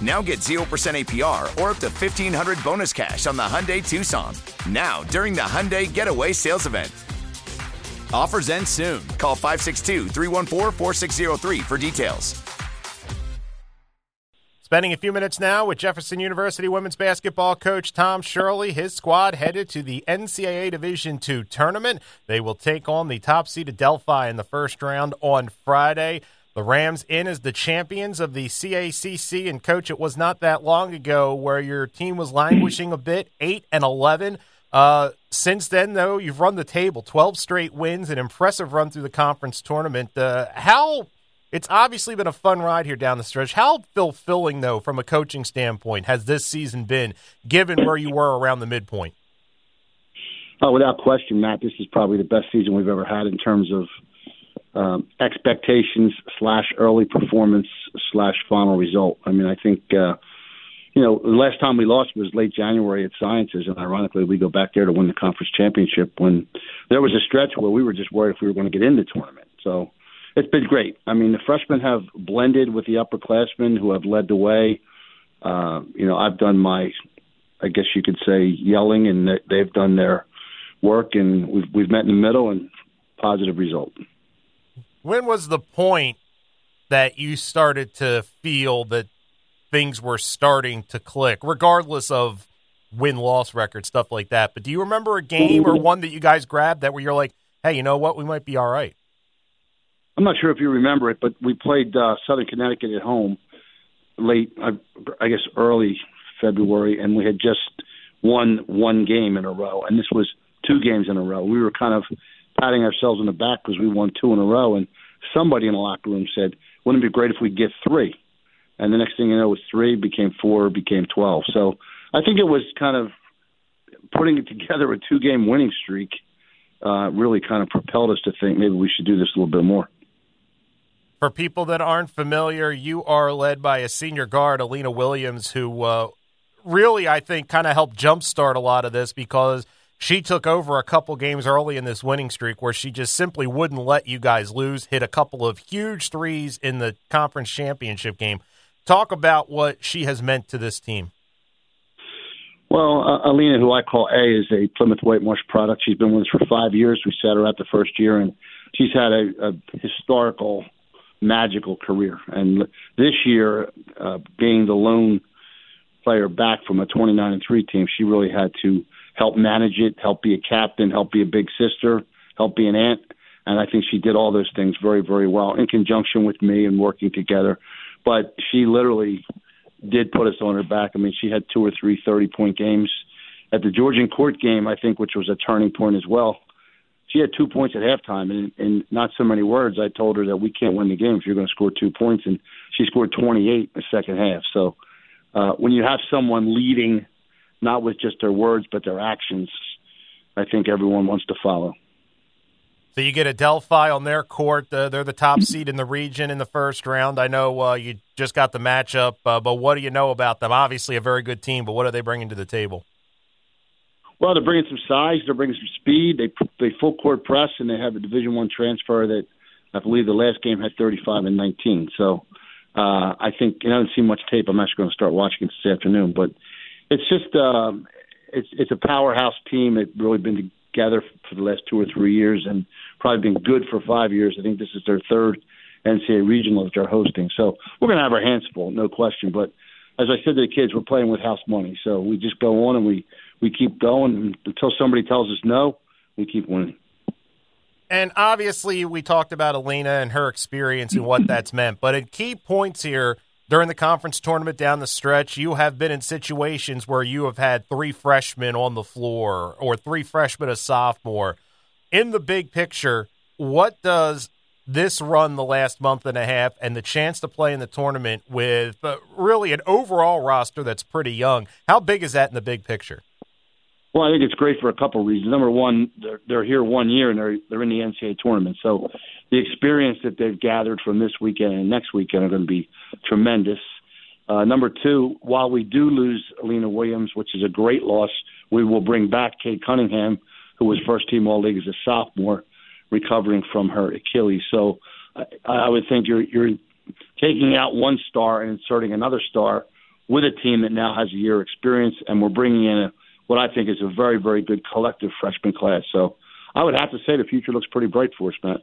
Now get 0% APR or up to 1500 bonus cash on the Hyundai Tucson. Now, during the Hyundai Getaway Sales Event. Offers end soon. Call 562 314 4603 for details. Spending a few minutes now with Jefferson University women's basketball coach Tom Shirley. His squad headed to the NCAA Division II tournament. They will take on the top seeded Adelphi in the first round on Friday. The Rams in as the champions of the CACC. And coach, it was not that long ago where your team was languishing a bit, eight and eleven. Uh, since then, though, you've run the table, twelve straight wins, an impressive run through the conference tournament. Uh, how it's obviously been a fun ride here down the stretch. How fulfilling, though, from a coaching standpoint, has this season been, given where you were around the midpoint? Oh, without question, Matt, this is probably the best season we've ever had in terms of um, expectations slash early performance slash final result. I mean, I think uh, you know the last time we lost was late January at Sciences, and ironically, we go back there to win the conference championship when there was a stretch where we were just worried if we were going to get in the tournament. So it's been great. I mean, the freshmen have blended with the upperclassmen who have led the way. Uh, you know, I've done my, I guess you could say, yelling, and they've done their work, and we've we've met in the middle, and positive result. When was the point that you started to feel that things were starting to click, regardless of win loss record stuff like that? But do you remember a game or one that you guys grabbed that where you're like, hey, you know what, we might be all right? I'm not sure if you remember it, but we played uh, Southern Connecticut at home late, I, I guess, early February, and we had just won one game in a row, and this was two games in a row. We were kind of patting ourselves on the back because we won two in a row, and somebody in the locker room said, "Wouldn't it be great if we get three? And the next thing you know, it was three became four, became twelve. So I think it was kind of putting it together a two-game winning streak. Uh, really kind of propelled us to think maybe we should do this a little bit more. For people that aren't familiar, you are led by a senior guard, Alina Williams, who uh, really, I think, kind of helped jumpstart a lot of this because she took over a couple games early in this winning streak where she just simply wouldn't let you guys lose, hit a couple of huge threes in the conference championship game. Talk about what she has meant to this team. Well, uh, Alina, who I call A, is a Plymouth Whitemarsh product. She's been with us for five years. We sat her out the first year, and she's had a, a historical – magical career. And this year, uh, being the lone player back from a 29 and 3 team, she really had to help manage it, help be a captain, help be a big sister, help be an aunt. And I think she did all those things very, very well in conjunction with me and working together. But she literally did put us on her back. I mean, she had two or three 30 point games. At the Georgian Court game, I think, which was a turning point as well, she had two points at halftime, and in not so many words, I told her that we can't win the game if you're going to score two points, and she scored 28 in the second half. So uh, when you have someone leading, not with just their words but their actions, I think everyone wants to follow. So you get Adelphi on their court. Uh, they're the top seed in the region in the first round. I know uh, you just got the matchup, uh, but what do you know about them? Obviously, a very good team, but what are they bringing to the table? Well, they're bringing some size. They're bringing some speed. They they full court press, and they have a Division One transfer that I believe the last game had 35 and 19. So Uh, I think and I haven't seen much tape. I'm actually going to start watching it this afternoon. But it's just um, it's it's a powerhouse team. They've really been together for the last two or three years, and probably been good for five years. I think this is their third NCAA regional that they're hosting. So we're going to have our hands full, no question. But as I said to the kids, we're playing with house money. So we just go on and we we keep going until somebody tells us no. We keep winning. And obviously, we talked about Alina and her experience and what that's meant. But at key points here during the conference tournament down the stretch, you have been in situations where you have had three freshmen on the floor or three freshmen a sophomore. In the big picture, what does this run the last month and a half and the chance to play in the tournament with uh, really an overall roster that's pretty young, how big is that in the big picture? Well, I think it's great for a couple of reasons. Number one, they're they're here one year and they're they're in the NCAA tournament, so the experience that they've gathered from this weekend and next weekend are going to be tremendous. Uh, number two, while we do lose Alina Williams, which is a great loss, we will bring back Kate Cunningham, who was first team All League as a sophomore, recovering from her Achilles. So I, I would think you're you're taking out one star and inserting another star with a team that now has a year of experience, and we're bringing in a what I think is a very, very good collective freshman class. So I would have to say the future looks pretty bright for us, Matt.